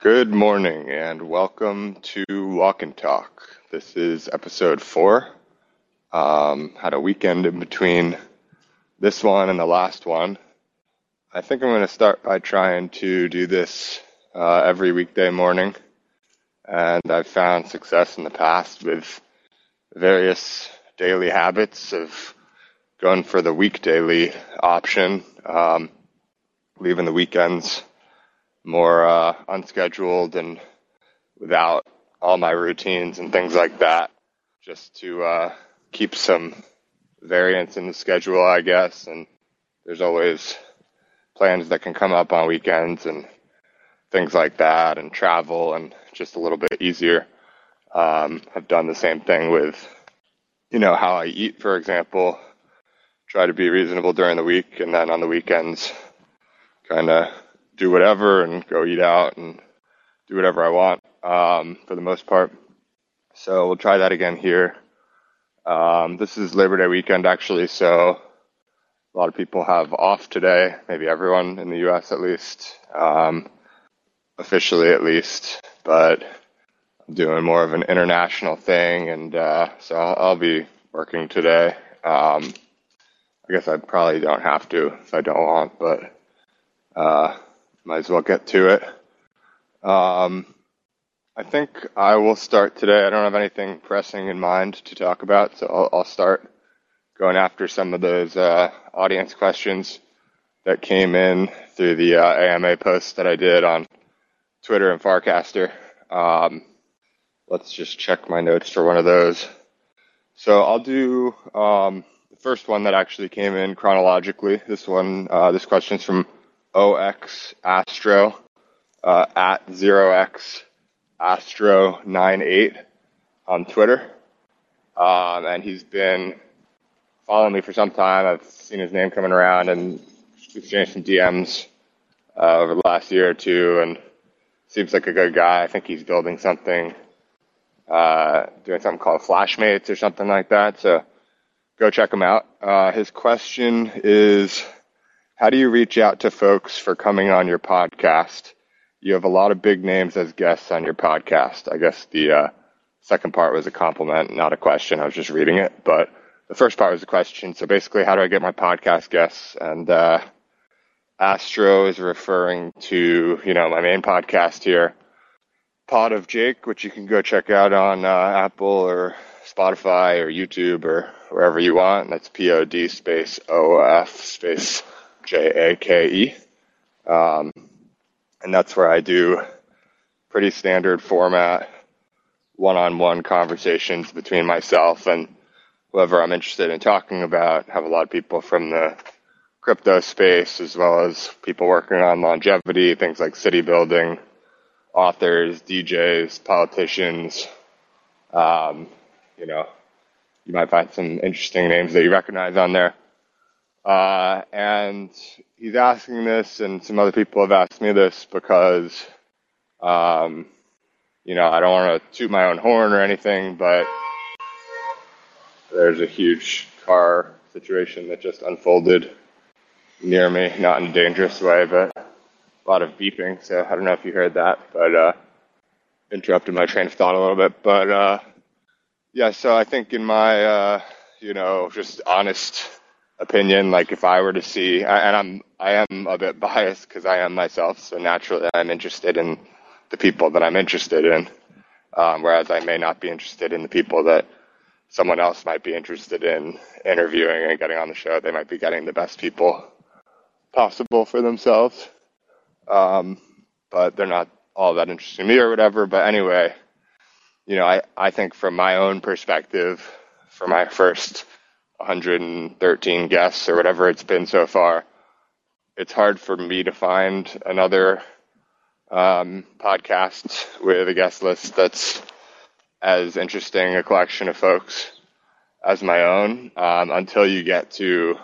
Good morning and welcome to Walk and Talk. This is episode four. Um, had a weekend in between this one and the last one. I think I'm going to start by trying to do this uh, every weekday morning. And I've found success in the past with various daily habits of going for the week daily option, um, leaving the weekends more uh, unscheduled and without all my routines and things like that, just to uh, keep some variance in the schedule, I guess. And there's always plans that can come up on weekends and things like that, and travel, and just a little bit easier. Um, I've done the same thing with, you know, how I eat, for example. Try to be reasonable during the week, and then on the weekends, kind of do whatever and go eat out and do whatever I want um, for the most part. So we'll try that again here. Um, this is Labor Day weekend actually, so a lot of people have off today, maybe everyone in the US at least, um, officially at least, but I'm doing more of an international thing, and uh, so I'll, be working today. Um, I guess I probably don't have to if I don't want, but uh, might as well get to it. Um, I think I will start today. I don't have anything pressing in mind to talk about, so I'll, I'll start going after some of those uh, audience questions that came in through the uh, AMA post that I did on Twitter and Farcaster. Um, let's just check my notes for one of those. So I'll do um, the first one that actually came in chronologically. This one, uh, this question is from OX Astro uh, at 0x Astro 98 on Twitter. Um, and he's been following me for some time. I've seen his name coming around and exchanged some DMs uh, over the last year or two, and seems like a good guy. I think he's building something, uh, doing something called Flashmates or something like that. So go check him out. Uh, his question is how do you reach out to folks for coming on your podcast? You have a lot of big names as guests on your podcast. I guess the uh, second part was a compliment, not a question. I was just reading it. But the first part was a question. So basically, how do I get my podcast guests? And uh, Astro is referring to, you know, my main podcast here, Pod of Jake, which you can go check out on uh, Apple or Spotify or YouTube or wherever you want. And that's P O D space O F space J A K E. Um, and that's where I do pretty standard format one on one conversations between myself and whoever I'm interested in talking about. Have a lot of people from the crypto space as well as people working on longevity, things like city building, authors, DJs, politicians. Um, you know, you might find some interesting names that you recognize on there. Uh, and he's asking this, and some other people have asked me this because, um, you know, I don't want to toot my own horn or anything, but there's a huge car situation that just unfolded near me, not in a dangerous way, but a lot of beeping. So I don't know if you heard that, but uh, interrupted my train of thought a little bit. But uh, yeah, so I think in my, uh, you know, just honest opinion. Like if I were to see, and I'm I am a bit biased because I am myself, so naturally I'm interested in the people that I'm interested in, um, whereas I may not be interested in the people that someone else might be interested in interviewing and getting on the show. They might be getting the best people possible for themselves, um, but they're not all that interested in me or whatever. But anyway, you know, I I think from my own perspective, for my first 113 guests or whatever it's been so far, it's hard for me to find another um, podcast with a guest list that's as interesting a collection of folks as my own um, until you get to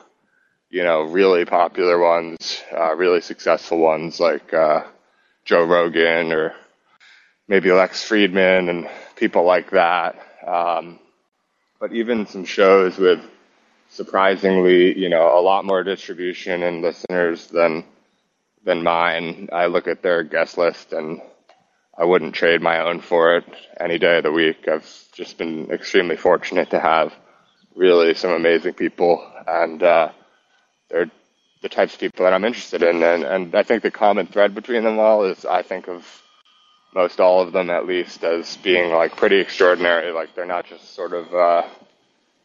you know really popular ones uh, really successful ones like uh, joe rogan or maybe lex Fridman and people like that. Um, but even some shows with surprisingly, you know, a lot more distribution and listeners than than mine. I look at their guest list and I wouldn't trade my own for it any day of the week. I've just been extremely fortunate to have really some amazing people, and uh, they're the types of people that I'm interested in. And, and I think the common thread between them all is I think of most all of them at least as being like pretty extraordinary. Like they're not just sort of, uh,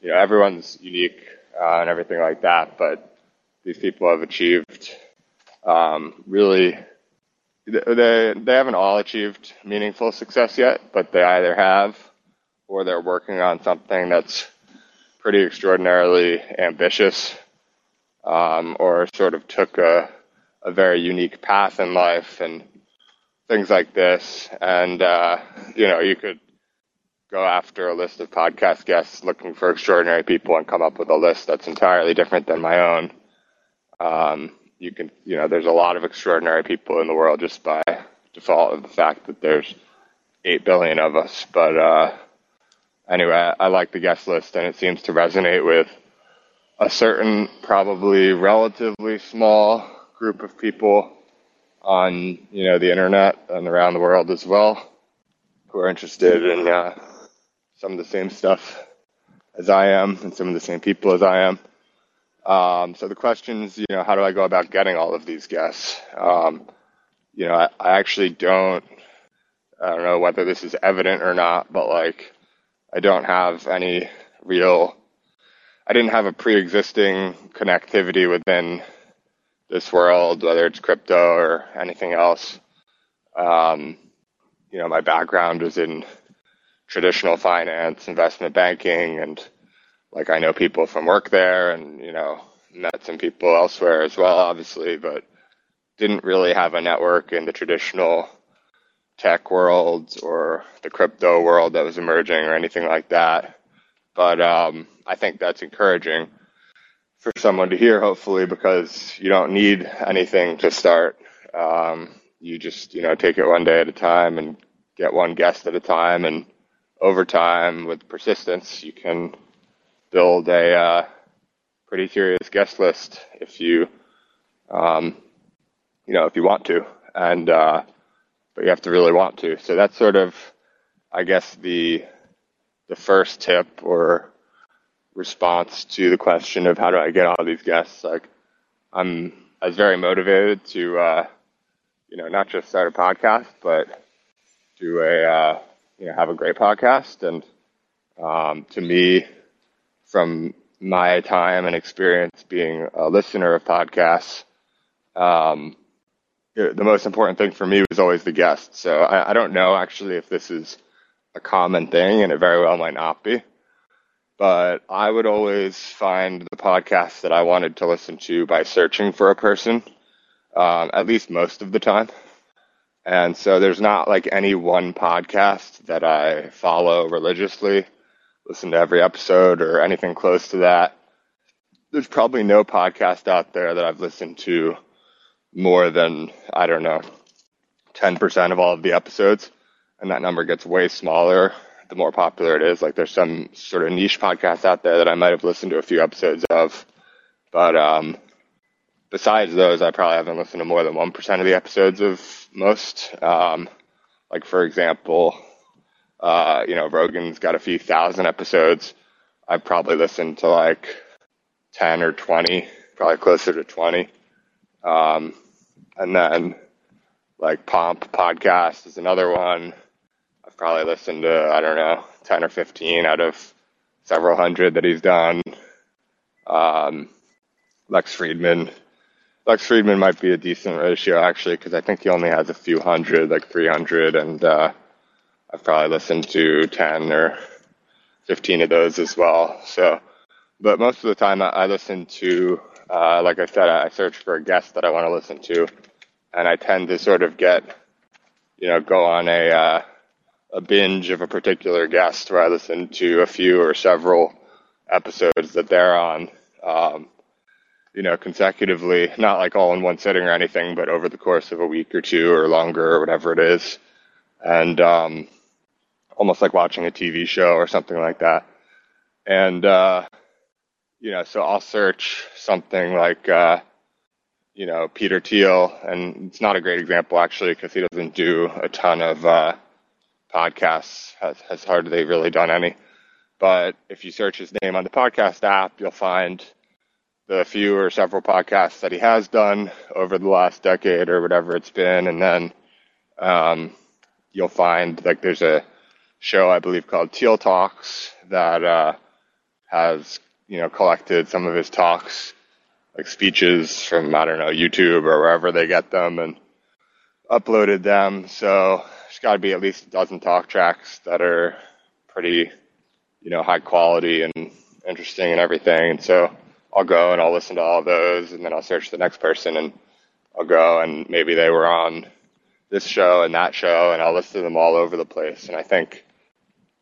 you know, everyone's unique uh, and everything like that, but these people have achieved um, really they they haven't all achieved meaningful success yet, but they either have or they're working on something that's pretty extraordinarily ambitious, um, or sort of took a a very unique path in life and things like this. And uh, you know, you could go after a list of podcast guests looking for extraordinary people and come up with a list that's entirely different than my own. Um, you can, you know, there's a lot of extraordinary people in the world just by default of the fact that there's 8 billion of us. But uh, anyway, I like the guest list and it seems to resonate with a certain, probably relatively small group of people on, you know, the internet and around the world as well who are interested in uh, some of the same stuff as I am and some of the same people as I am. Um, so the question is, you know, how do I go about getting all of these guests? Um, you know, I, I actually don't, I don't know whether this is evident or not, but like, I don't have any real, I didn't have a pre-existing connectivity within this world, whether it's crypto or anything else. Um, you know, my background was in traditional finance, investment banking, and like I know people from work there and, you know, met some people elsewhere as well, obviously, but didn't really have a network in the traditional tech world or the crypto world that was emerging or anything like that. But um, I think that's encouraging for someone to hear, hopefully, because you don't need anything to start. Um, you just, you know, take it one day at a time and get one guest at a time. And over time, with persistence, you can build a uh, pretty serious guest list if you, um, you know, if you want to, and uh, but you have to really want to. So that's sort of, I guess, the the first tip or response to the question of how do I get all these guests. Like, I'm I was very motivated to, uh, you know, not just start a podcast, but do a, uh, you know, have a great podcast. And um, to me, from my time and experience being a listener of podcasts, um, the most important thing for me was always the guest. So I, I, don't know actually if this is a common thing, and it very well might not be. But I would always find the podcast that I wanted to listen to by searching for a person, um, at least most of the time. And so there's not like any one podcast that I follow religiously listen to every episode or anything close to that. There's probably no podcast out there that I've listened to more than, I don't know, 10% of all of the episodes. And that number gets way smaller the more popular it is. Like there's some sort of niche podcast out there that I might have listened to a few episodes of. But um, besides those, I probably haven't listened to more than 1% of the episodes of most. Um, like, for example, uh, you know, Rogan's got a few thousand episodes. I've probably listened to like 10 or 20, probably closer to 20. Um, and then like Pomp podcast is another one. I've probably listened to, I don't know, 10 or 15 out of several hundred that he's done. Um, Lex Fridman. Lex Fridman might be a decent ratio actually, because I think he only has a few hundred, like 300, and uh, I've probably listened to 10 or 15 of those as well. So, but most of the time I, I listen to, uh, like I said, I search for a guest that I want to listen to, and I tend to sort of get, you know, go on a uh, a binge of a particular guest where I listen to a few or several episodes that they're on, um, you know, consecutively, not like all in one sitting or anything, but over the course of a week or two or longer or whatever it is. And um, almost like watching a TV show or something like that. And, uh, you know, so I'll search something like, uh, you know, Peter Thiel, and it's not a great example actually because he doesn't do a ton of uh, podcasts, has, has hardly really done any. But if you search his name on the podcast app, you'll find the few or several podcasts that he has done over the last decade or whatever it's been. And then um, you'll find like there's a show, I believe, called Thiel Talks that uh, has, you know, collected some of his talks, like speeches from, I don't know, YouTube or wherever they get them and uploaded them. So there's got to be at least a dozen talk tracks that are pretty, you know, high quality and interesting and everything. And so I'll go and I'll listen to all those, and then I'll search the next person, and I'll go and maybe they were on this show and that show, and I'll listen to them all over the place. And I think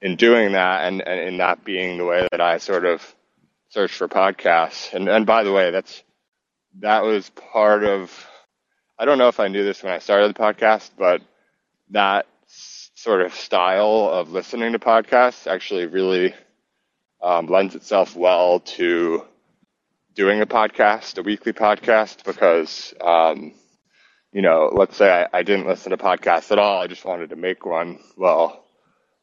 in doing that, and, and in that being the way that I sort of search for podcasts, and and by the way, that's that was part of. I don't know if I knew this when I started the podcast, but that sort of style of listening to podcasts actually really um, lends itself well to doing a podcast, a weekly podcast, because, um, you know, let's say I, I didn't listen to podcasts at all. I just wanted to make one. Well,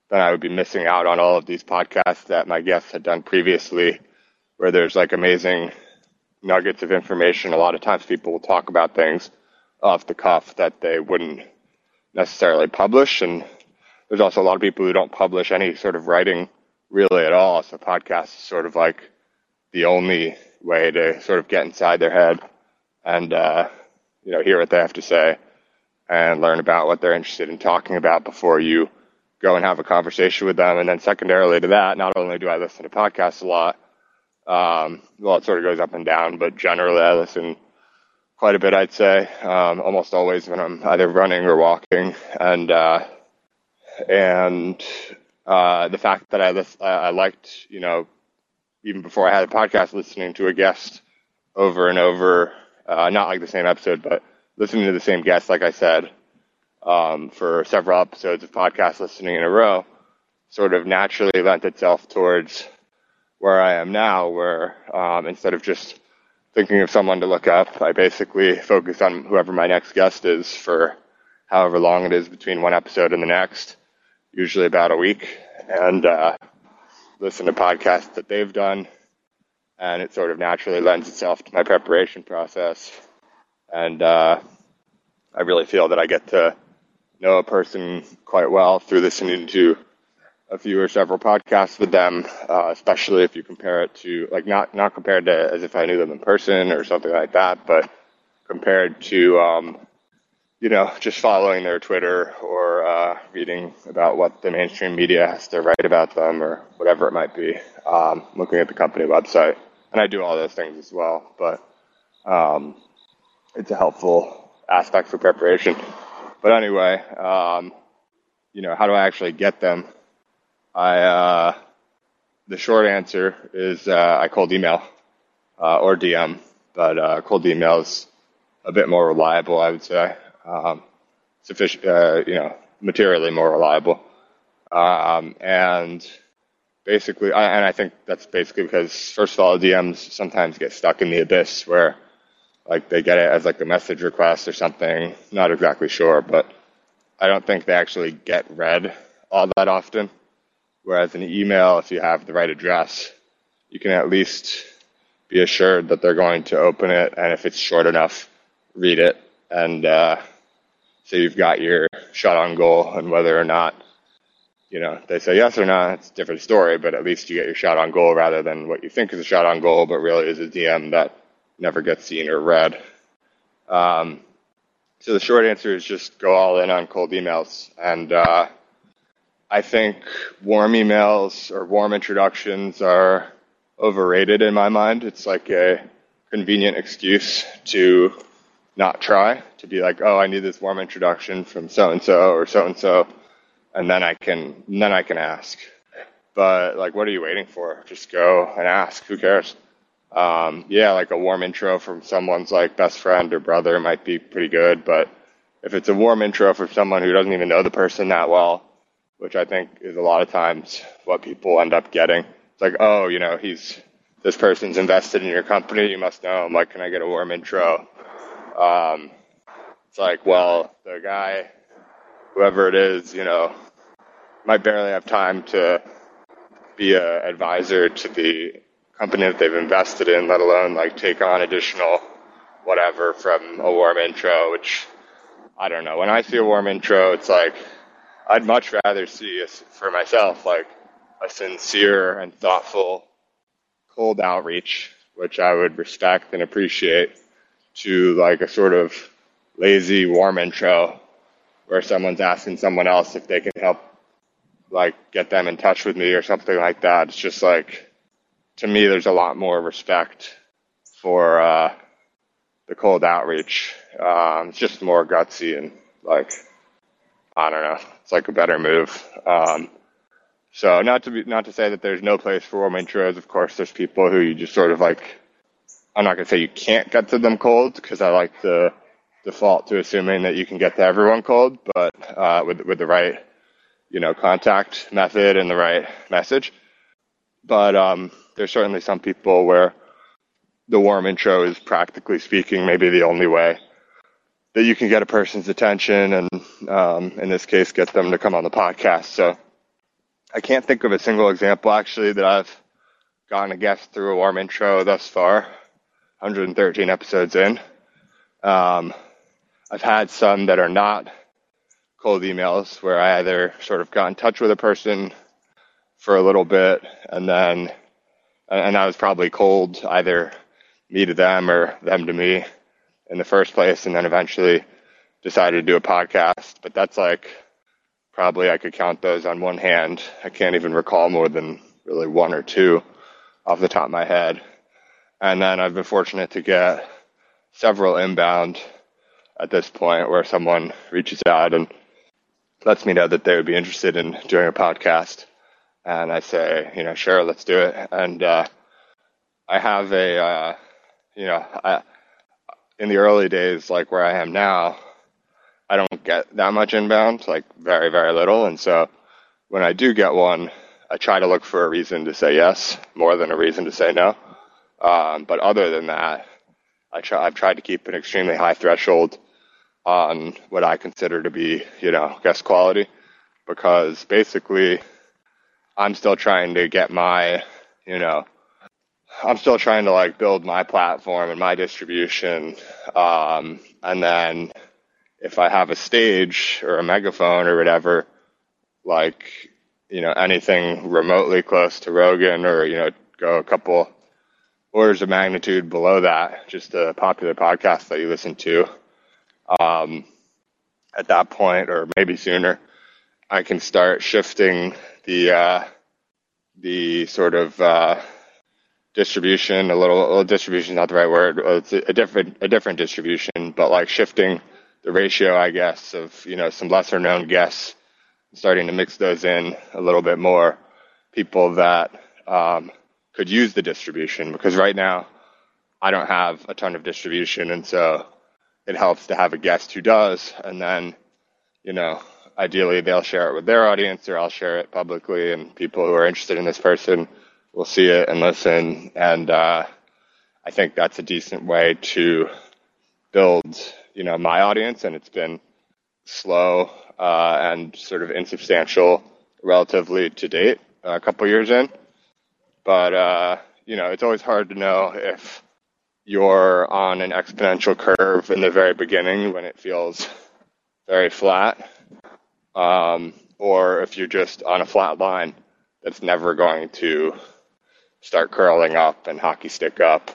then I would be missing out on all of these podcasts that my guests had done previously, where there's like amazing nuggets of information. A lot of times people will talk about things off the cuff that they wouldn't necessarily publish. And there's also a lot of people who don't publish any sort of writing really at all. So podcasts is sort of like the only way to sort of get inside their head and, uh, you know, hear what they have to say and learn about what they're interested in talking about before you go and have a conversation with them. And then secondarily to that, not only do I listen to podcasts a lot, um, well, it sort of goes up and down, but generally I listen quite a bit, I'd say, um, almost always when I'm either running or walking. And, uh, and, uh, the fact that I, list, I liked, you know, even before I had a podcast, listening to a guest over and over, uh, not like the same episode, but listening to the same guest, like I said, um, for several episodes of podcast listening in a row, sort of naturally lent itself towards where I am now, where um, instead of just thinking of someone to look up. I basically focus on whoever my next guest is for however long it is between one episode and the next, usually about a week, and uh, listen to podcasts that they've done. And it sort of naturally lends itself to my preparation process. And uh, I really feel that I get to know a person quite well through listening to a few or several podcasts with them, uh, especially if you compare it to like not not compared to as if I knew them in person or something like that, but compared to um, you know just following their Twitter or uh, reading about what the mainstream media has to write about them or whatever it might be, um, looking at the company website, and I do all those things as well, but um, it's a helpful aspect for preparation. But anyway, um, you know, how do I actually get them? I uh, the short answer is uh, I cold email uh, or DM, but uh, cold email is a bit more reliable, I would say. Um, sufficient, uh, you know, materially more reliable. Um, and basically, I, and I think that's basically because first of all, DMs sometimes get stuck in the abyss where like they get it as like a message request or something. Not exactly sure, but I don't think they actually get read all that often. Whereas an email, if you have the right address, you can at least be assured that they're going to open it, and if it's short enough, read it, and uh, so you've got your shot on goal. And whether or not, you know, they say yes or not, it's a different story. But at least you get your shot on goal rather than what you think is a shot on goal, but really is a DM that never gets seen or read. Um, so the short answer is just go all in on cold emails and. Uh, I think warm emails or warm introductions are overrated in my mind. It's like a convenient excuse to not try, to be like, oh, I need this warm introduction from so and so or so and so, and then I can then I can ask. But like, what are you waiting for? Just go and ask. Who cares? Um, yeah, like a warm intro from someone's like best friend or brother might be pretty good, but if it's a warm intro from someone who doesn't even know the person that well, which I think is a lot of times what people end up getting. It's like, oh, you know, he's this person's invested in your company. You must know him. Like, can I get a warm intro? Um, it's like, well, the guy, whoever it is, you know, might barely have time to be an advisor to the company that they've invested in, let alone like take on additional whatever from a warm intro, which I don't know. When I see a warm intro, it's like I'd much rather see for myself like a sincere and thoughtful cold outreach, which I would respect and appreciate, to like a sort of lazy warm intro where someone's asking someone else if they can help like get them in touch with me or something like that. It's just like to me there's a lot more respect for uh, the cold outreach. Um, it's just more gutsy and like I don't know. It's like a better move. Um, so not to be not to say that there's no place for warm intros. Of course, there's people who you just sort of like. I'm not gonna say you can't get to them cold because I like the default to assuming that you can get to everyone cold, but uh, with with the right you know contact method and the right message. But um, there's certainly some people where the warm intro is practically speaking maybe the only way that you can get a person's attention and um, in this case get them to come on the podcast. So I can't think of a single example actually that I've gotten a guest through a warm intro thus far, 113 episodes in. Um, I've had some that are not cold emails where I either sort of got in touch with a person for a little bit and then, and I was probably cold either me to them or them to me in the first place and then eventually decided to do a podcast. But that's like probably I could count those on one hand. I can't even recall more than really one or two off the top of my head. And then I've been fortunate to get several inbound at this point where someone reaches out and lets me know that they would be interested in doing a podcast. And I say, you know, sure, let's do it. And uh, I have a, uh, you know, I, in the early days, like where I am now, I don't get that much inbound, like very, very little. And so when I do get one, I try to look for a reason to say yes more than a reason to say no. Um, but other than that, I try, I've tried to keep an extremely high threshold on what I consider to be, you know, guest quality because basically I'm still trying to get my, you know, I'm still trying to like build my platform and my distribution. Um, and then if I have a stage or a megaphone or whatever, like, you know, anything remotely close to Rogan or, you know, go a couple orders of magnitude below that, just a popular podcast that you listen to, um, at that point or maybe sooner, I can start shifting the, uh, the sort of, uh, distribution a little, distribution is not the right word. It's a different, a different distribution, but like shifting the ratio, I guess, of you know some lesser known guests, starting to mix those in a little bit more, people that um, could use the distribution because right now I don't have a ton of distribution, and so it helps to have a guest who does, and then you know ideally they'll share it with their audience or I'll share it publicly, and people who are interested in this person will see it and listen, and uh, I think that's a decent way to build you know my audience, and it's been slow uh, and sort of insubstantial relatively to date, a couple years in. But uh, you know, it's always hard to know if you're on an exponential curve in the very beginning when it feels very flat, um, or if you're just on a flat line that's never going to start curling up and hockey stick up.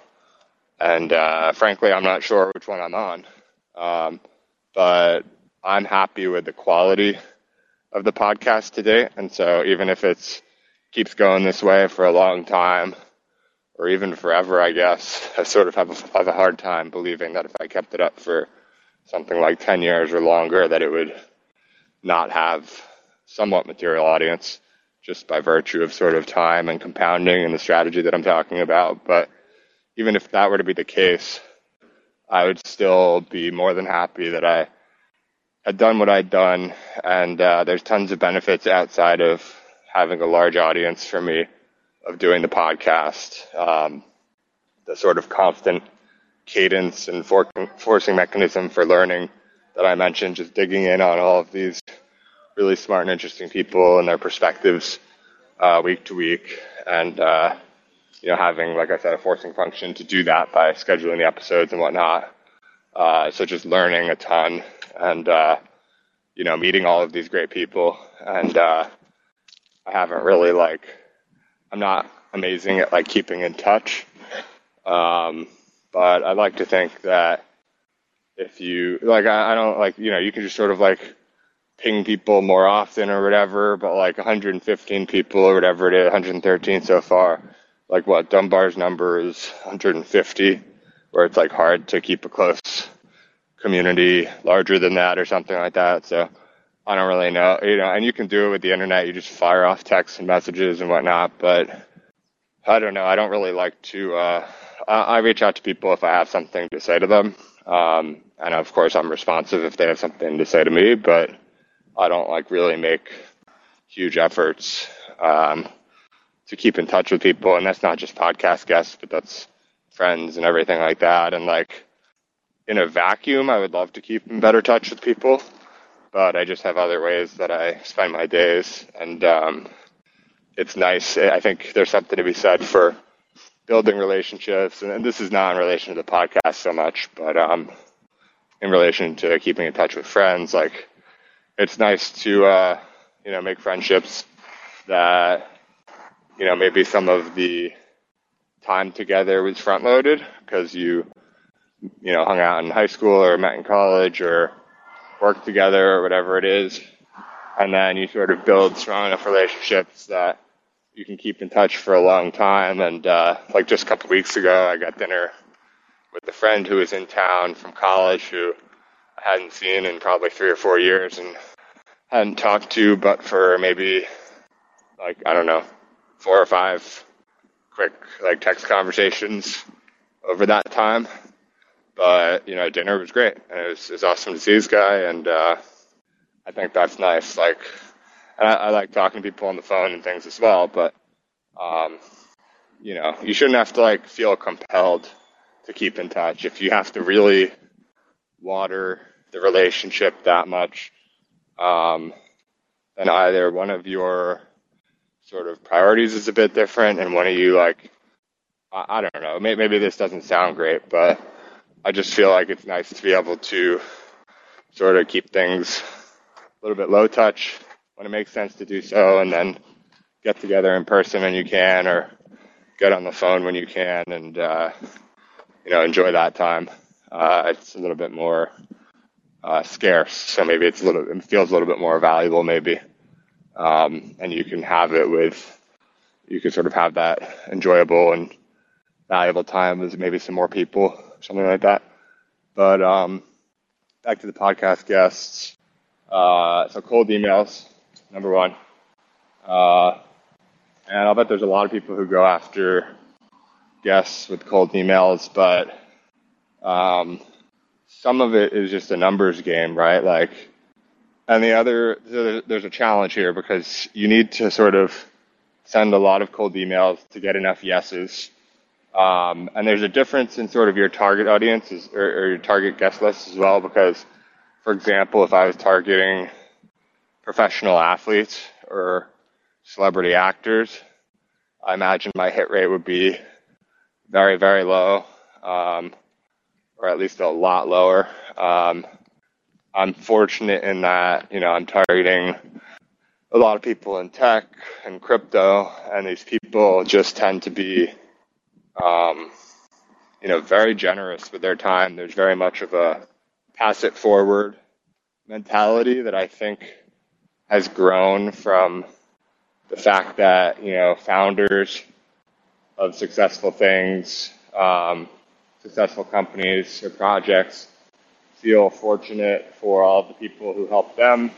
And uh, frankly, I'm not sure which one I'm on. Um, but I'm happy with the quality of the podcast today. And so even if it's keeps going this way for a long time, or even forever, I guess, I sort of have a, have a hard time believing that if I kept it up for something like 10 years or longer, that it would not have somewhat material audience just by virtue of sort of time and compounding and the strategy that I'm talking about. But even if that were to be the case, I would still be more than happy that I had done what I'd done. And uh, there's tons of benefits outside of having a large audience for me of doing the podcast. Um, the sort of constant cadence and for- forcing mechanism for learning that I mentioned, just digging in on all of these really smart and interesting people and their perspectives uh, week to week, and uh, you know having, like I said, a forcing function to do that by scheduling the episodes and whatnot. Uh, so just learning a ton and uh, you know meeting all of these great people, and uh, I haven't really like I'm not amazing at like keeping in touch, um, but I like to think that if you like I, I don't like you know you can just sort of like ping people more often or whatever, but like 115 people or whatever it is, 113 so far. Like what Dunbar's number is 150, where it's like hard to keep a close community larger than that or something like that. So I don't really know, you know, and you can do it with the internet. You just fire off texts and messages and whatnot, but I don't know. I don't really like to, uh, I, I reach out to people if I have something to say to them. Um, and of course I'm responsive if they have something to say to me, but I don't like really make huge efforts um, to keep in touch with people, and that's not just podcast guests, but that's friends and everything like that. And like in a vacuum, I would love to keep in better touch with people, but I just have other ways that I spend my days, and um, it's nice. I think there's something to be said for building relationships, and this is not in relation to the podcast so much, but um, in relation to keeping in touch with friends, like it's nice to uh, you know make friendships that you know maybe some of the time together was front loaded because you you know hung out in high school or met in college or worked together or whatever it is and then you sort of build strong enough relationships that you can keep in touch for a long time and uh, like just a couple weeks ago i got dinner with a friend who was in town from college who I hadn't seen in probably three or four years and hadn't talked to, but for maybe like I don't know, four or five quick like text conversations over that time. But you know, dinner was great, and it was, it was awesome to see this guy, and uh, I think that's nice. Like, and I, I like talking to people on the phone and things as well, but um, you know, you shouldn't have to like feel compelled to keep in touch. If you have to really water the relationship that much, um, then either one of your sort of priorities is a bit different, and one of you like, I, don't know, maybe this doesn't sound great, but I just feel like it's nice to be able to sort of keep things a little bit low touch when it makes sense to do so, and then get together in person when you can, or get on the phone when you can, and uh, you know enjoy that time. Uh, it's a little bit more uh, scarce, so maybe it's a little, it feels a little bit more valuable, maybe. Um, and you can have it with, you can sort of have that enjoyable and valuable time with maybe some more people, something like that. But um, back to the podcast guests. Uh, so cold emails, number one. Uh, and I'll bet there's a lot of people who go after guests with cold emails, but um, some of it is just a numbers game, right? Like, and the other, there's a challenge here because you need to sort of send a lot of cold emails to get enough yeses. Um, and there's a difference in sort of your target audience or, or your target guest list as well, because, for example, if I was targeting professional athletes or celebrity actors, I imagine my hit rate would be very, very low. Um, or at least a lot lower. Um, I'm fortunate in that, you know, I'm targeting a lot of people in tech and crypto, and these people just tend to be, um, you know, very generous with their time. There's very much of a pass it forward mentality that I think has grown from the fact that, you know, founders of successful things, um, successful companies or projects feel fortunate for all the people who help them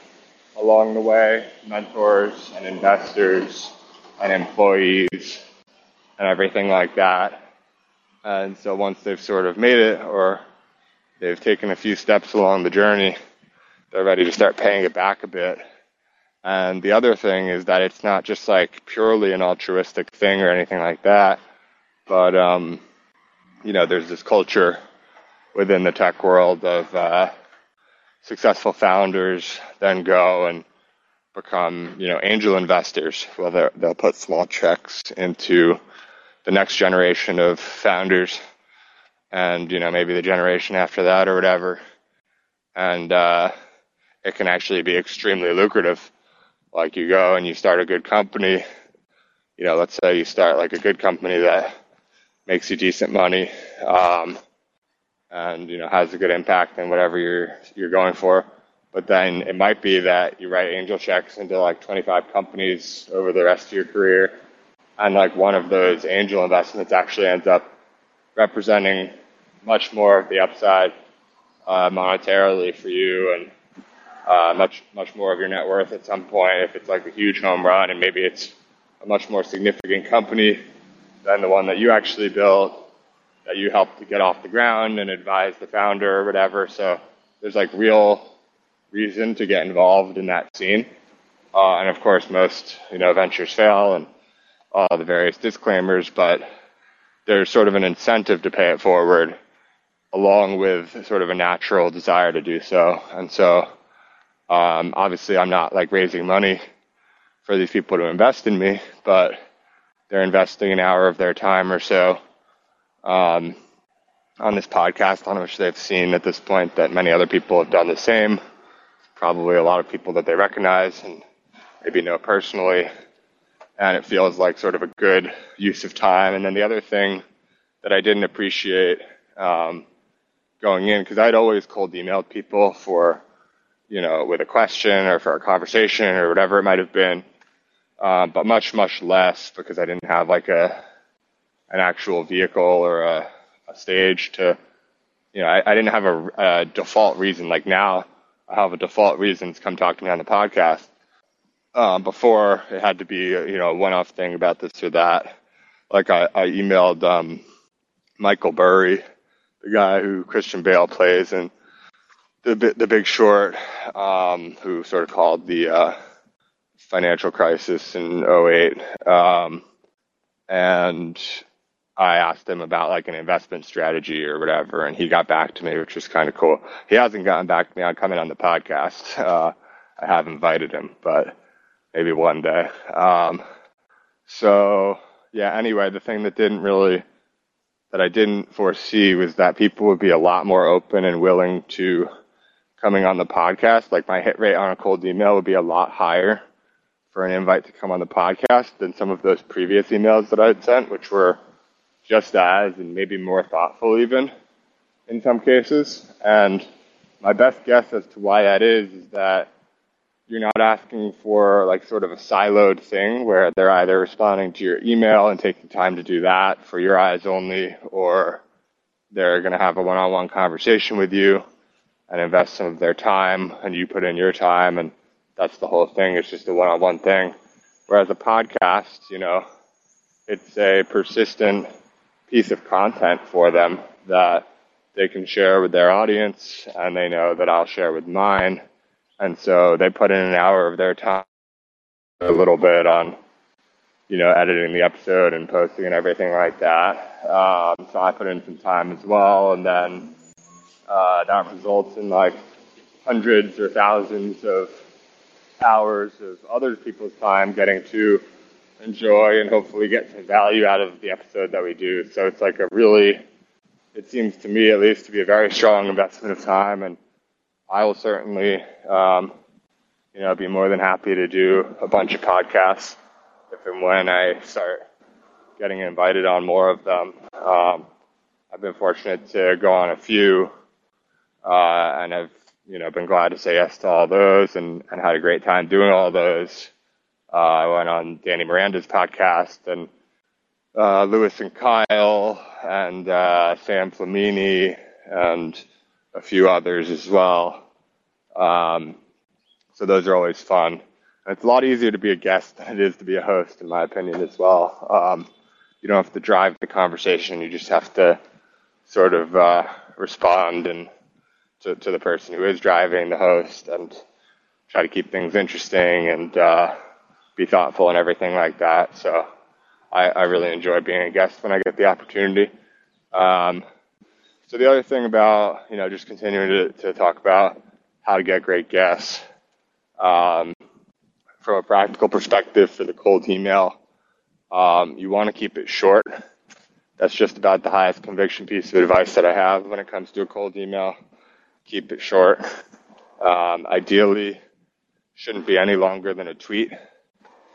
along the way, mentors and investors and employees and everything like that. And so once they've sort of made it or they've taken a few steps along the journey, they're ready to start paying it back a bit. And the other thing is that it's not just like purely an altruistic thing or anything like that, but um, you know, there's this culture within the tech world of uh, successful founders then go and become, you know, angel investors. Well, they'll put small checks into the next generation of founders, and you know, maybe the generation after that or whatever, and uh, it can actually be extremely lucrative. Like you go and you start a good company, you know, let's say you start like a good company that makes you decent money, um, and you know has a good impact in whatever you're you're going for. But then it might be that you write angel checks into like 25 companies over the rest of your career, and like one of those angel investments actually ends up representing much more of the upside uh, monetarily for you and uh, much much more of your net worth at some point if it's like a huge home run and maybe it's a much more significant company than the one that you actually built that you helped to get off the ground and advise the founder or whatever so there's like real reason to get involved in that scene. Uh, and of course, most you know ventures fail and all the various disclaimers, but there's sort of an incentive to pay it forward, along with sort of a natural desire to do so. And so, um, obviously, I'm not like raising money for these people to invest in me, but they're investing an hour of their time or so um, on this podcast, on which they've seen at this point that many other people have done the same probably a lot of people that they recognize and maybe know personally. And it feels like sort of a good use of time. And then the other thing that I didn't appreciate um, going in, because I'd always cold emailed people for, you know, with a question or for a conversation or whatever it might have been, um, but much, much less because I didn't have like a an actual vehicle or a, a stage to, you know, I, I didn't have a, a default reason. Like now, I have a default reason to come talk to me on the podcast. Um, before it had to be you know a one-off thing about this or that. Like I, I emailed um, Michael Burry, the guy who Christian Bale plays in the the Big Short, um, who sort of called the uh, financial crisis in 08. Um, and I asked him about like an investment strategy or whatever, and he got back to me, which was kind of cool. He hasn't gotten back to me on coming on the podcast. Uh, I have invited him, but maybe one day. Um, so yeah. Anyway, the thing that didn't really that I didn't foresee was that people would be a lot more open and willing to coming on the podcast. Like my hit rate on a cold email would be a lot higher for an invite to come on the podcast than some of those previous emails that I'd sent, which were just as and maybe more thoughtful even in some cases. And my best guess as to why that is is that you're not asking for like sort of a siloed thing where they're either responding to your email and taking time to do that for your eyes only, or they're going to have a one-on-one conversation with you and invest some of their time and you put in your time and that's the whole thing. It's just a one-on-one thing. Whereas a podcast, you know, it's a persistent piece of content for them that they can share with their audience and they know that I'll share with mine. And so they put in an hour of their time, a little bit on, you know, editing the episode and posting and everything like that. Um, so I put in some time as well. And then uh, that results in like hundreds or thousands of hours of other people's time getting to enjoy and hopefully get some value out of the episode that we do. So it's like a really, it seems to me at least to be a very strong investment of time. And I will certainly, um, you know, be more than happy to do a bunch of podcasts if and when I start getting invited on more of them. Um, I've been fortunate to go on a few, uh, and I've, you know, been glad to say yes to all those and, and had a great time doing all those. Uh, I went on Danny Miranda's podcast and uh, Lewis and Kyle and uh, Sam Flamini and a few others as well. Um, so those are always fun. It's a lot easier to be a guest than it is to be a host, in my opinion, as well. Um, you don't have to drive the conversation; you just have to sort of uh, respond and to, to the person who is driving the host and try to keep things interesting and uh, be thoughtful and everything like that. So I, I really enjoy being a guest when I get the opportunity. Um, So the other thing about, you know, just continuing to, to talk about how to get great guests, um, from a practical perspective for the cold email, um, you want to keep it short. That's just about the highest conviction piece of advice that I have when it comes to a cold email. Keep it short. Um, ideally, shouldn't be any longer than a tweet.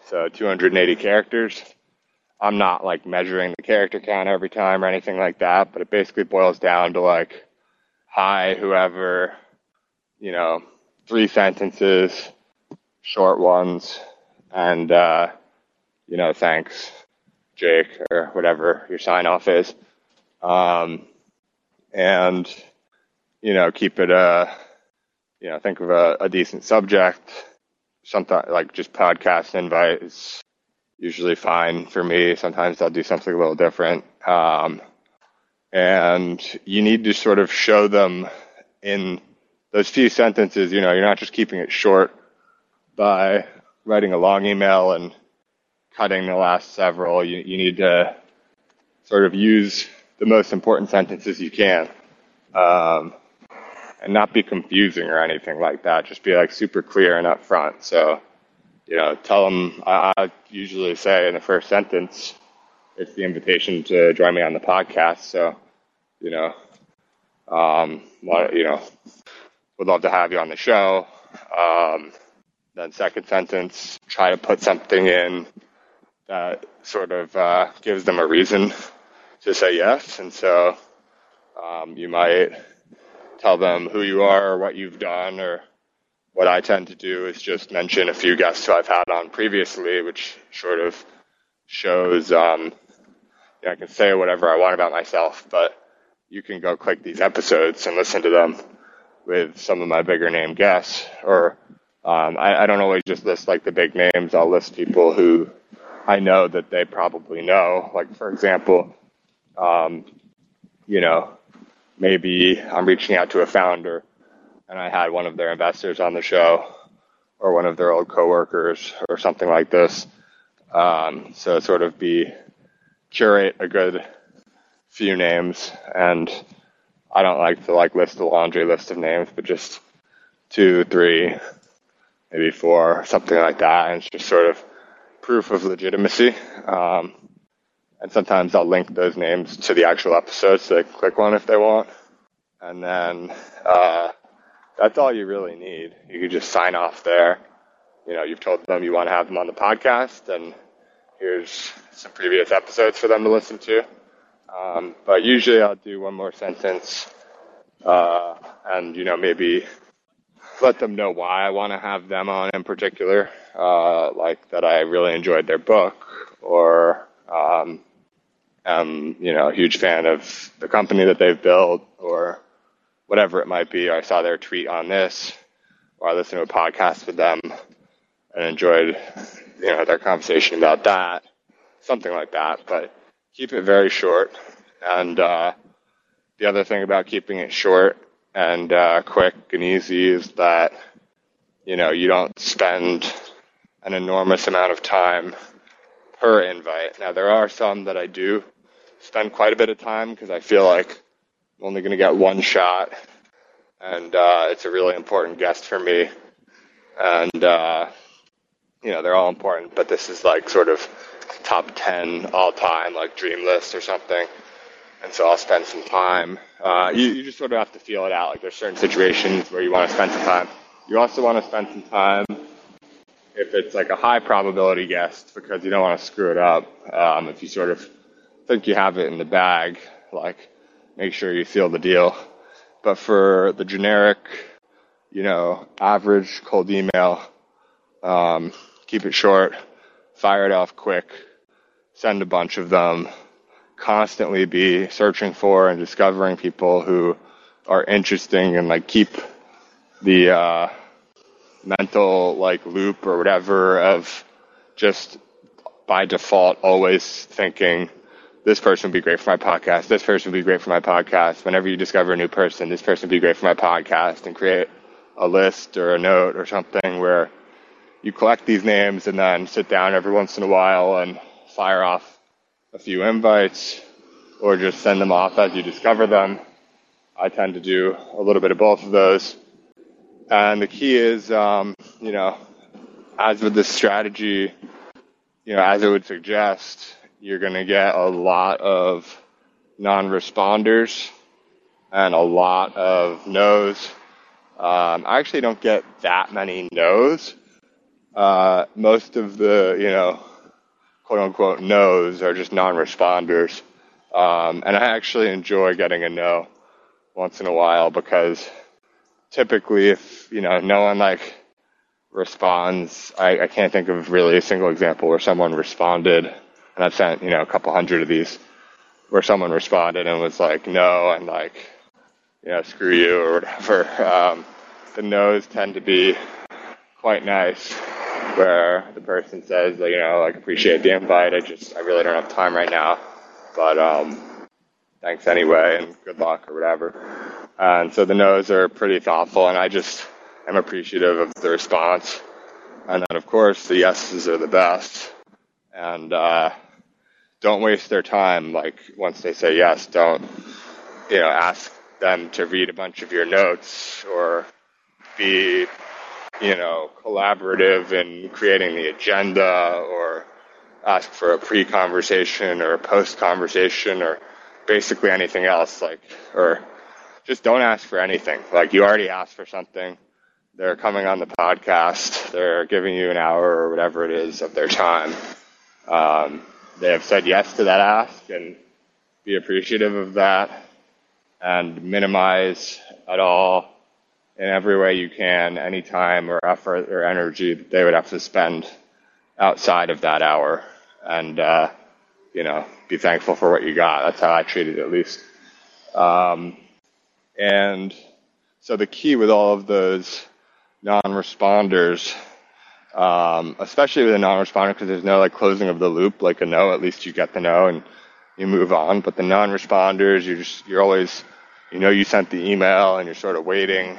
So 280 characters. I'm not like measuring the character count every time or anything like that, but it basically boils down to like, hi, whoever, you know, three sentences, short ones, and, uh, you know, thanks, Jake, or whatever your sign off is. Um, and, you know, keep it, uh, you know, think of a, a decent subject. Sometimes, like just podcast invite is usually fine for me. Sometimes I'll do something a little different. Um, and you need to sort of show them in those few sentences, you know, you're not just keeping it short by writing a long email and cutting the last several. You, you need to sort of use the most important sentences you can. Um, and not be confusing or anything like that. Just be like super clear and upfront. So, you know, tell them. I, I usually say in the first sentence, it's the invitation to join me on the podcast. So, you know, um, you know, would love to have you on the show. Um, then second sentence, try to put something in that sort of uh, gives them a reason to say yes. And so um, you might tell them who you are or what you've done or what I tend to do is just mention a few guests who I've had on previously, which sort of shows um, I can say whatever I want about myself, but you can go click these episodes and listen to them with some of my bigger name guests. Or um, I, I don't always just list like the big names. I'll list people who I know that they probably know. Like for example, um, you know, maybe I'm reaching out to a founder and I had one of their investors on the show or one of their old coworkers or something like this. Um, so sort of be curate a good few names and I don't like to like list a laundry list of names, but just two, three, maybe four, something like that. And it's just sort of proof of legitimacy. Um, and sometimes I'll link those names to the actual episode so they can click one if they want. And then uh, that's all you really need. You can just sign off there. You know, you've told them you want to have them on the podcast, and here's some previous episodes for them to listen to. Um, but usually I'll do one more sentence uh, and, you know, maybe let them know why I want to have them on in particular, uh, like that I really enjoyed their book or um, am, you know, a huge fan of the company that they've built or whatever it might be. I saw their tweet on this or I listened to a podcast with them and enjoyed, you know, their conversation about that, something like that. But keep it very short. And uh, the other thing about keeping it short and uh, quick and easy is that, you know, you don't spend an enormous amount of time per invite. Now, there are some that I do spend quite a bit of time because I feel like only going to get one shot, and uh, it's a really important guest for me. And uh, you know, they're all important, but this is like sort of top ten all time, like dream list or something. And so I'll spend some time. Uh, you, you just sort of have to feel it out. Like there's certain situations where you want to spend some time. You also want to spend some time if it's like a high probability guest because you don't want to screw it up. Um, if you sort of think you have it in the bag, like make sure you seal the deal. But for the generic, you know, average cold email, um, keep it short, fire it off quick, send a bunch of them, constantly be searching for and discovering people who are interesting and like keep the uh, mental like loop or whatever of just by default always thinking this person would be great for my podcast. This person would be great for my podcast. Whenever you discover a new person, this person would be great for my podcast and create a list or a note or something where you collect these names and then sit down every once in a while and fire off a few invites or just send them off as you discover them. I tend to do a little bit of both of those. And the key is, um, you know, as with this strategy, you know, as it would suggest, you're going to get a lot of non-responders and a lot of no's. Um, I actually don't get that many no's. Uh, most of the, you know, quote unquote no's are just non-responders. Um, and I actually enjoy getting a no once in a while because typically if, you know, no one like responds, I, I can't think of really a single example where someone responded and I've sent, you know, a couple hundred of these where someone responded and was like, no, and like, you know, screw you or whatever. Um, the no's tend to be quite nice where the person says, you know, like appreciate the invite. I just, I really don't have time right now, but um, thanks anyway, and good luck or whatever. And so the no's are pretty thoughtful, and I just am appreciative of the response. And then, of course, the yeses are the best. And uh, don't waste their time. Like once they say yes, don't, you know, ask them to read a bunch of your notes or be you know, collaborative in creating the agenda or ask for a pre-conversation or a post-conversation or basically anything else like or just don't ask for anything. Like you already asked for something. They're coming on the podcast. They're giving you an hour or whatever it is of their time. Um, they have said yes to that ask and be appreciative of that and minimize at all in every way you can, any time or effort or energy that they would have to spend outside of that hour. And, uh, you know, be thankful for what you got. That's how I treat it, at least. Um, and so the key with all of those non-responders, um, especially with a non-responder, because there's no like closing of the loop, like a no, at least you get the no and you move on. But the non-responders, you're just, you're always, you know, you sent the email and you're sort of waiting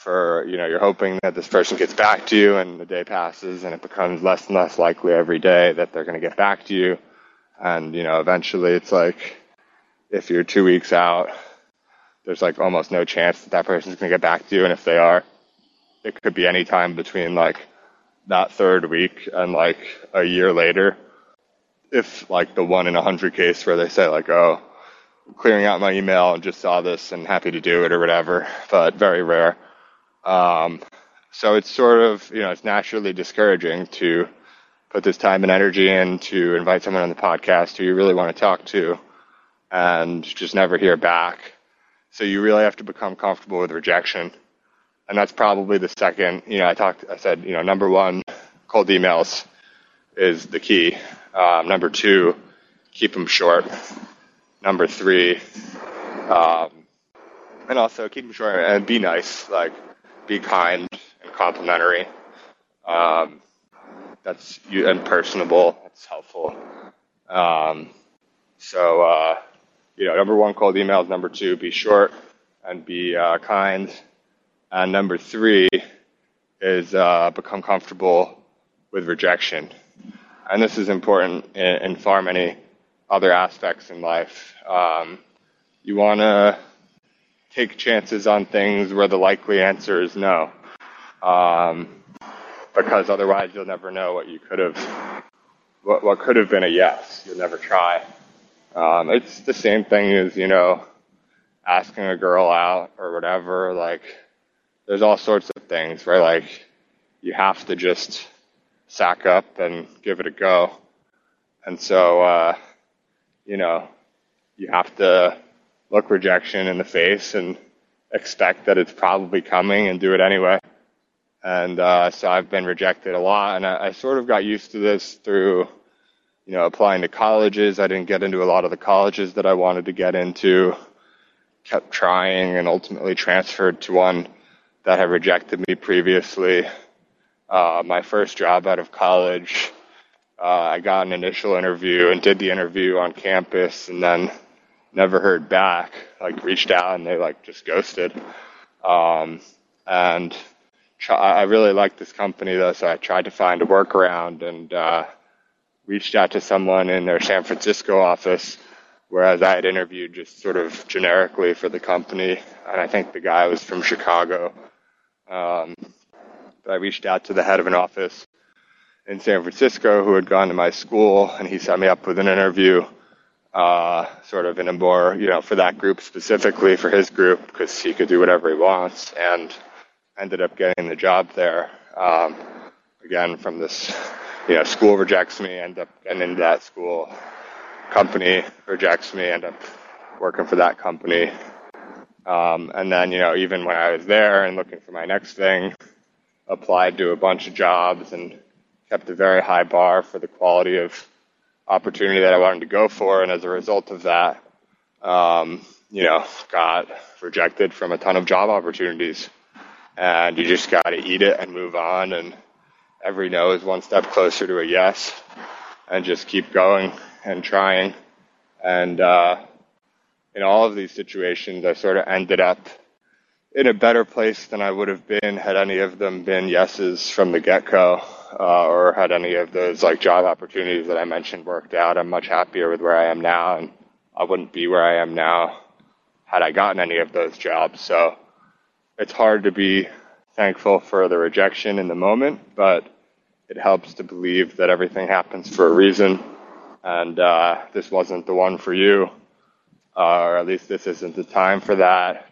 for you know you're hoping that this person gets back to you and the day passes and it becomes less and less likely every day that they're going to get back to you and you know eventually it's like if you're two weeks out there's like almost no chance that that person's going to get back to you and if they are it could be any time between like that third week and like a year later if like the one in a hundred case where they say like oh clearing out my email and just saw this and happy to do it or whatever but very rare um, so it's sort of, you know, it's naturally discouraging to put this time and energy in to invite someone on the podcast who you really want to talk to and just never hear back. So you really have to become comfortable with rejection. And that's probably the second, you know, I talked, I said, you know, number one, cold emails is the key. Um, number two, keep them short. Number three, um, and also keep them short and be nice. Like, be kind and complimentary. Um, that's and personable. That's helpful. Um, so uh, you know, number one, cold emails. Number two, be short and be uh, kind. And number three is uh, become comfortable with rejection. And this is important in, in far many other aspects in life. Um, you want to take chances on things where the likely answer is no. Um, because otherwise you'll never know what you could have, what, what could have been a yes. You'll never try. Um, it's the same thing as, you know, asking a girl out or whatever. Like, there's all sorts of things, right? Like, you have to just sack up and give it a go. And so, uh, you know, you have to look rejection in the face and expect that it's probably coming and do it anyway. And uh, so I've been rejected a lot, and I, I sort of got used to this through, you know, applying to colleges. I didn't get into a lot of the colleges that I wanted to get into. Kept trying, and ultimately transferred to one that had rejected me previously. Uh, my first job out of college, uh, I got an initial interview and did the interview on campus, and then never heard back. Like reached out and they like just ghosted. Um, and I really liked this company though, so I tried to find a workaround and uh, reached out to someone in their San Francisco office whereas I had interviewed just sort of generically for the company, and I think the guy was from Chicago. Um, but I reached out to the head of an office in San Francisco who had gone to my school, and he set me up with an interview, uh, sort of in a more, you know, for that group specifically, for his group, because he could do whatever he wants, and ended up getting the job there. Um, again, from this, you know, school rejects me, end up getting into that school. Company rejects me, end up working for that company. Um, and then, you know, even when I was there and looking for my next thing, applied to a bunch of jobs and kept a very high bar for the quality of opportunity that I wanted to go for. And as a result of that, um, you know, got rejected from a ton of job opportunities. And you just got to eat it and move on. And every no is one step closer to a yes. And just keep going and trying. And uh, in all of these situations, I sort of ended up in a better place than I would have been had any of them been yeses from the get go uh, or had any of those like job opportunities that I mentioned worked out. I'm much happier with where I am now, and I wouldn't be where I am now had I gotten any of those jobs. So it's hard to be thankful for the rejection in the moment, but it helps to believe that everything happens for a reason, and uh, this wasn't the one for you, uh, or at least this isn't the time for that.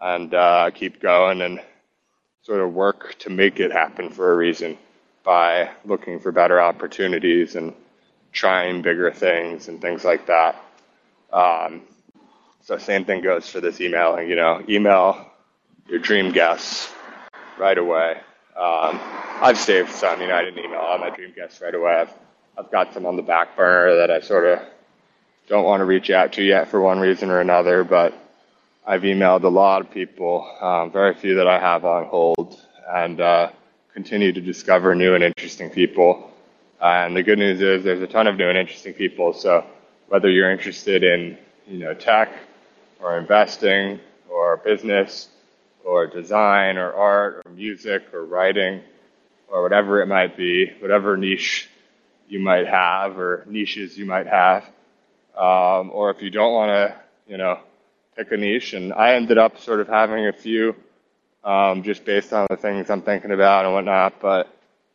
And uh, keep going and sort of work to make it happen for a reason by looking for better opportunities and trying bigger things and things like that. Um, so same thing goes for this emailing. You know, email your dream guests right away. Um, I've saved some. You know, I didn't email all my dream guests right away. I've I've got some on the back burner that I sort of don't want to reach out to yet for one reason or another. But I've emailed a lot of people, um, very few that I have on hold, and uh, continue to discover new and interesting people. And the good news is there's a ton of new and interesting people. So whether you're interested in you know tech or investing or business or design or art or music or writing or whatever it might be, whatever niche you might have or niches you might have, um, or if you don't want to, you know, pick a niche. And I ended up sort of having a few um, just based on the things I'm thinking about and whatnot. But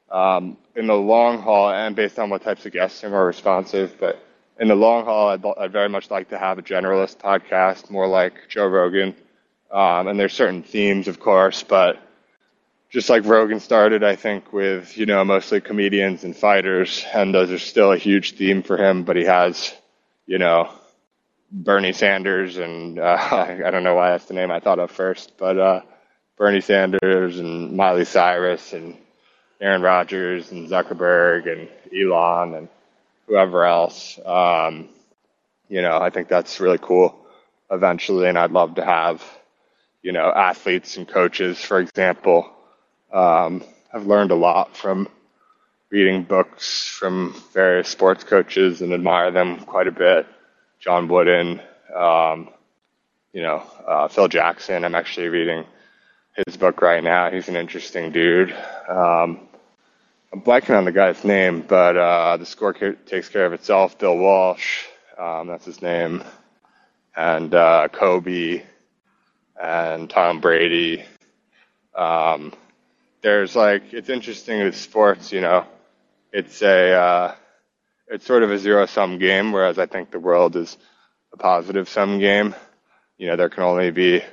um, in the long haul, and based on what types of guests are more responsive, but in the long haul, I'd, I'd very much like to have a generalist podcast, more like Joe Rogan. Um, and there's certain themes, of course, but just like Rogan started, I think, with, you know, mostly comedians and fighters, and those are still a huge theme for him, but he has, you know, Bernie Sanders and uh, I don't know why that's the name I thought of first, but uh, Bernie Sanders and Miley Cyrus and Aaron Rodgers and Zuckerberg and Elon and whoever else. Um, you know, I think that's really cool eventually, and I'd love to have, you know, athletes and coaches, for example. Um, I've learned a lot from reading books from various sports coaches and admire them quite a bit. John Wooden, um, you know, uh, Phil Jackson. I'm actually reading his book right now. He's an interesting dude. Um, I'm blanking on the guy's name, but uh, the score takes care of itself. Bill Walsh, um, that's his name, and uh, Kobe, and Tom Brady. Um, there's like it's interesting with sports, you know, it's a uh, it's sort of a zero sum game, whereas I think the world is a positive sum game. You know, there can only be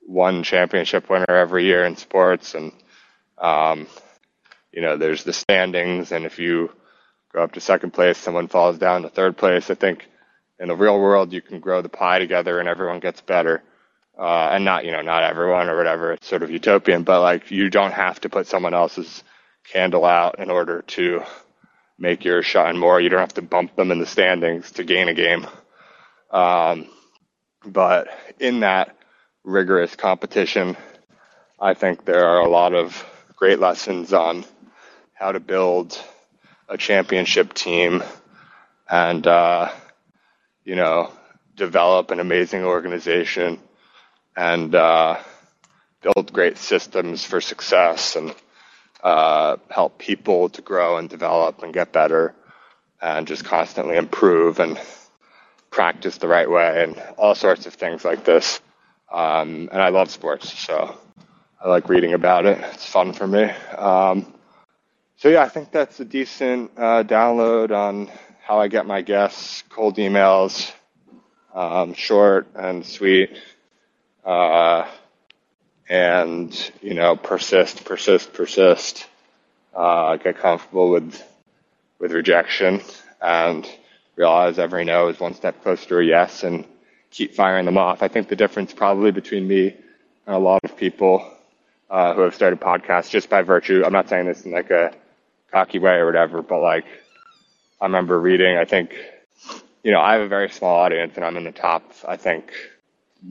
one championship winner every year in sports, and um, you know there's the standings, and if you go up to second place, someone falls down to third place. I think in the real world you can grow the pie together, and everyone gets better. Uh, and not you know not everyone or whatever. It's sort of utopian, but like you don't have to put someone else's candle out in order to make yours shine more. You don't have to bump them in the standings to gain a game. Um, but in that, rigorous competition. I think there are a lot of great lessons on how to build a championship team and, uh, you know, develop an amazing organization and uh, build great systems for success and uh, help people to grow and develop and get better and just constantly improve and practice the right way and all sorts of things like this. Um, and I love sports, so I like reading about it. It's fun for me. Um, so yeah, I think that's a decent uh, download on how I get my guests. Cold emails, um, short and sweet, uh, and you know, persist, persist, persist. Uh, get comfortable with with rejection and realize every no is one step closer to a yes and keep firing them off. I think the difference probably between me and a lot of people uh, who have started podcasts just by virtue, I'm not saying this in like a cocky way or whatever, but like I remember reading, I think, you know, I have a very small audience and I'm in the top, I think,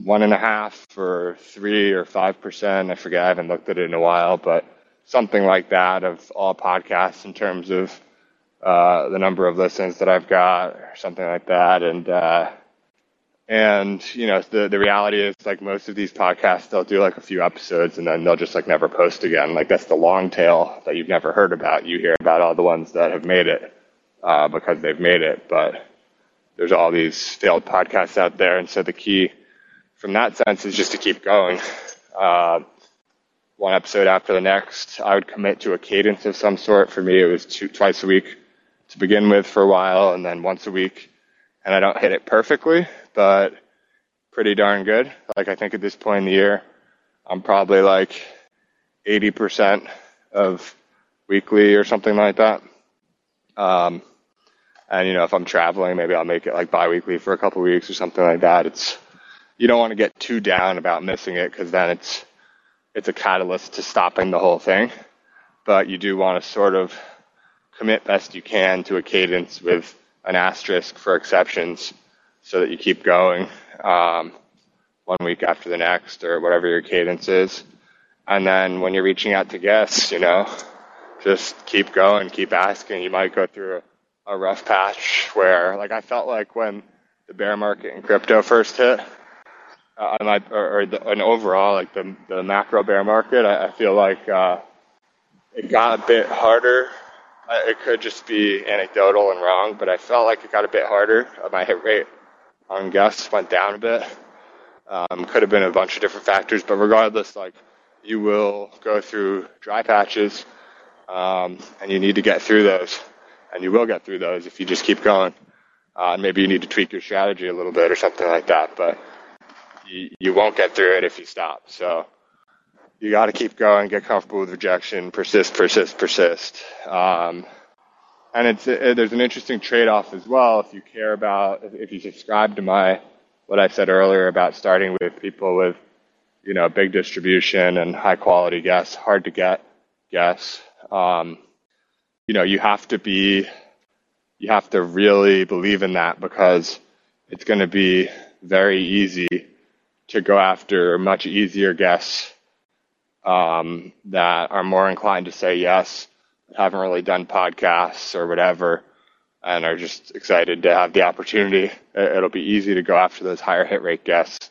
one and a half or three or five percent. I forget, I haven't looked at it in a while, but something like that of all podcasts in terms of uh, the number of listens that I've got or something like that. And, uh, and, you know, the, the reality is like most of these podcasts, they'll do like a few episodes and then they'll just like never post again. Like that's the long tail that you've never heard about. You hear about all the ones that have made it, uh, because they've made it, but there's all these failed podcasts out there. And so the key from that sense is just to keep going. Uh, one episode after the next, I would commit to a cadence of some sort. For me, it was two, twice a week to begin with for a while and then once a week. And I don't hit it perfectly, but pretty darn good. Like I think at this point in the year, I'm probably like 80% of weekly or something like that. Um, and you know, if I'm traveling, maybe I'll make it like biweekly for a couple weeks or something like that. It's you don't want to get too down about missing it because then it's it's a catalyst to stopping the whole thing. But you do want to sort of commit best you can to a cadence with an asterisk for exceptions so that you keep going um, one week after the next or whatever your cadence is. And then when you're reaching out to guests, you know, just keep going, keep asking. You might go through a, a rough patch where, like, I felt like when the bear market in crypto first hit, uh, or, or the, and overall, like the, the macro bear market, I, I feel like uh, it got a bit harder it could just be anecdotal and wrong, but I felt like it got a bit harder. Uh, my hit rate on guests went down a bit. Um, could have been a bunch of different factors, but regardless, like you will go through dry patches, um, and you need to get through those, and you will get through those if you just keep going. Uh, maybe you need to tweak your strategy a little bit or something like that, but you, won't get through it if you stop. So you got to keep going, get comfortable with rejection, persist, persist, persist. Um, and it's it, there's an interesting trade-off as well if you care about if you subscribe to my what I said earlier about starting with people with you know big distribution and high quality guests, hard to get guests. Um, you know, you have to be you have to really believe in that because it's going to be very easy to go after much easier guests um, that are more inclined to say yes, haven't really done podcasts or whatever, and are just excited to have the opportunity. It'll be easy to go after those higher hit rate guests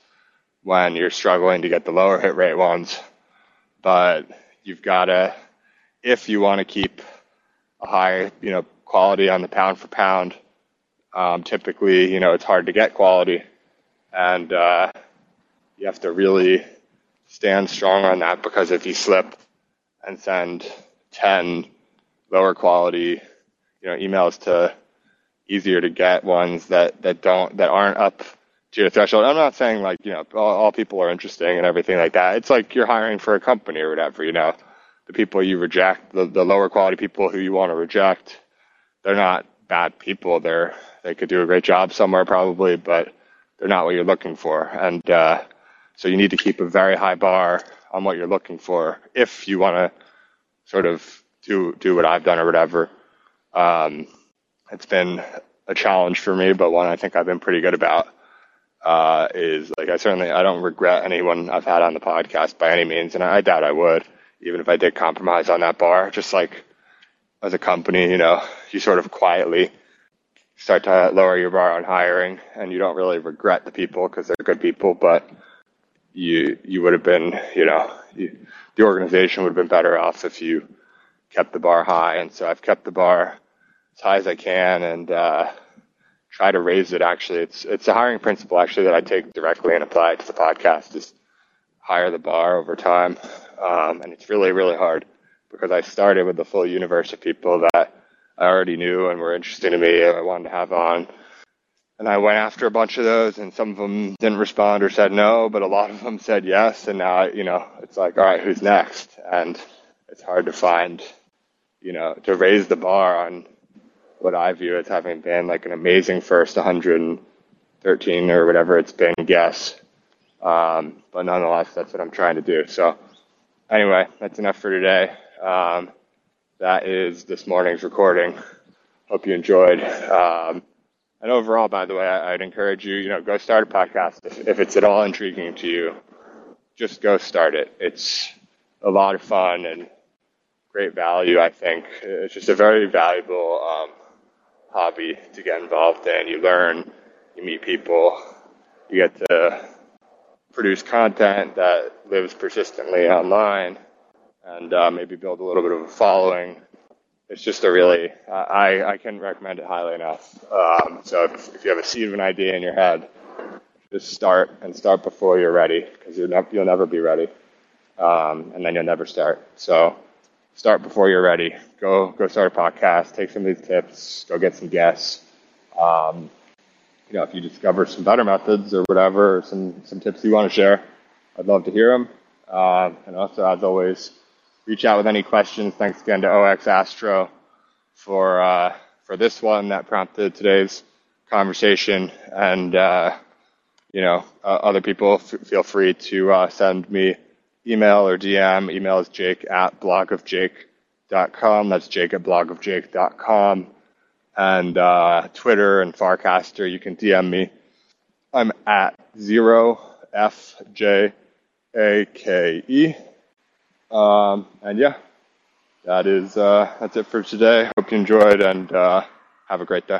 when you're struggling to get the lower hit rate ones. But you've got to, if you want to keep a high, you know, quality on the pound for pound, um, typically, you know, it's hard to get quality, and uh, you have to really stand strong on that because if you slip and send 10 lower quality, you know, emails to easier to get ones that, that don't, that aren't up to your threshold. I'm not saying like, you know, all, all people are interesting and everything like that. It's like you're hiring for a company or whatever, you know, the people you reject, the, the lower quality people who you want to reject, they're not bad people. They're, they could do a great job somewhere probably, but they're not what you're looking for. And, uh, so you need to keep a very high bar on what you're looking for if you want to sort of do do what I've done or whatever. Um, it's been a challenge for me, but one I think I've been pretty good about. Uh, is like I certainly I don't regret anyone I've had on the podcast by any means, and I, I doubt I would, even if I did compromise on that bar. Just like as a company, you know, you sort of quietly start to lower your bar on hiring, and you don't really regret the people because they're good people, but you you would have been, you know, you, the organization would have been better off if you kept the bar high. And so I've kept the bar as high as I can and uh, try to raise it. Actually, it's it's a hiring principle actually that I take directly and apply to the podcast. Is higher the bar over time, um, and it's really really hard because I started with the full universe of people that I already knew and were interesting to me. I wanted to have on. And I went after a bunch of those, and some of them didn't respond or said no, but a lot of them said yes. And now, you know, it's like, all right, who's next? And it's hard to find, you know, to raise the bar on what I view as having been like an amazing first 113 or whatever it's been guess. Um, but nonetheless, that's what I'm trying to do. So anyway, that's enough for today. Um, that is this morning's recording. Hope you enjoyed. Um, and overall, by the way, I, would encourage you, you know, go start a podcast if, if it's at all intriguing to you. Just go start it. It's a lot of fun and great value. I think it's just a very valuable um, hobby to get involved in. You learn, you meet people, you get to produce content that lives persistently online, and uh, maybe build a little bit of a following. It's just a really, I, I can recommend it highly enough. Um, so if, if, you have a seed of an idea in your head, just start and start before you're ready because you'll, ne- you'll never be ready. Um, and then you'll never start. So start before you're ready. Go go start a podcast. Take some of these tips. Go get some guests. Um, you know, if you discover some better methods or whatever, or some some tips you want to share, I'd love to hear them. Um, and also, as always, reach out with any questions. Thanks again to OX Astro for uh, for this one that prompted today's conversation. And uh, you know, uh, other people f- feel free to uh, send me email or DM. Email is jake at blogofjake.com. That's jake at blogofjake.com. And uh, Twitter and Farcaster, you can DM me. I'm at zero F J A K E. Um, and yeah, that is uh, that's it for today. Hope you enjoyed and uh, have a great day.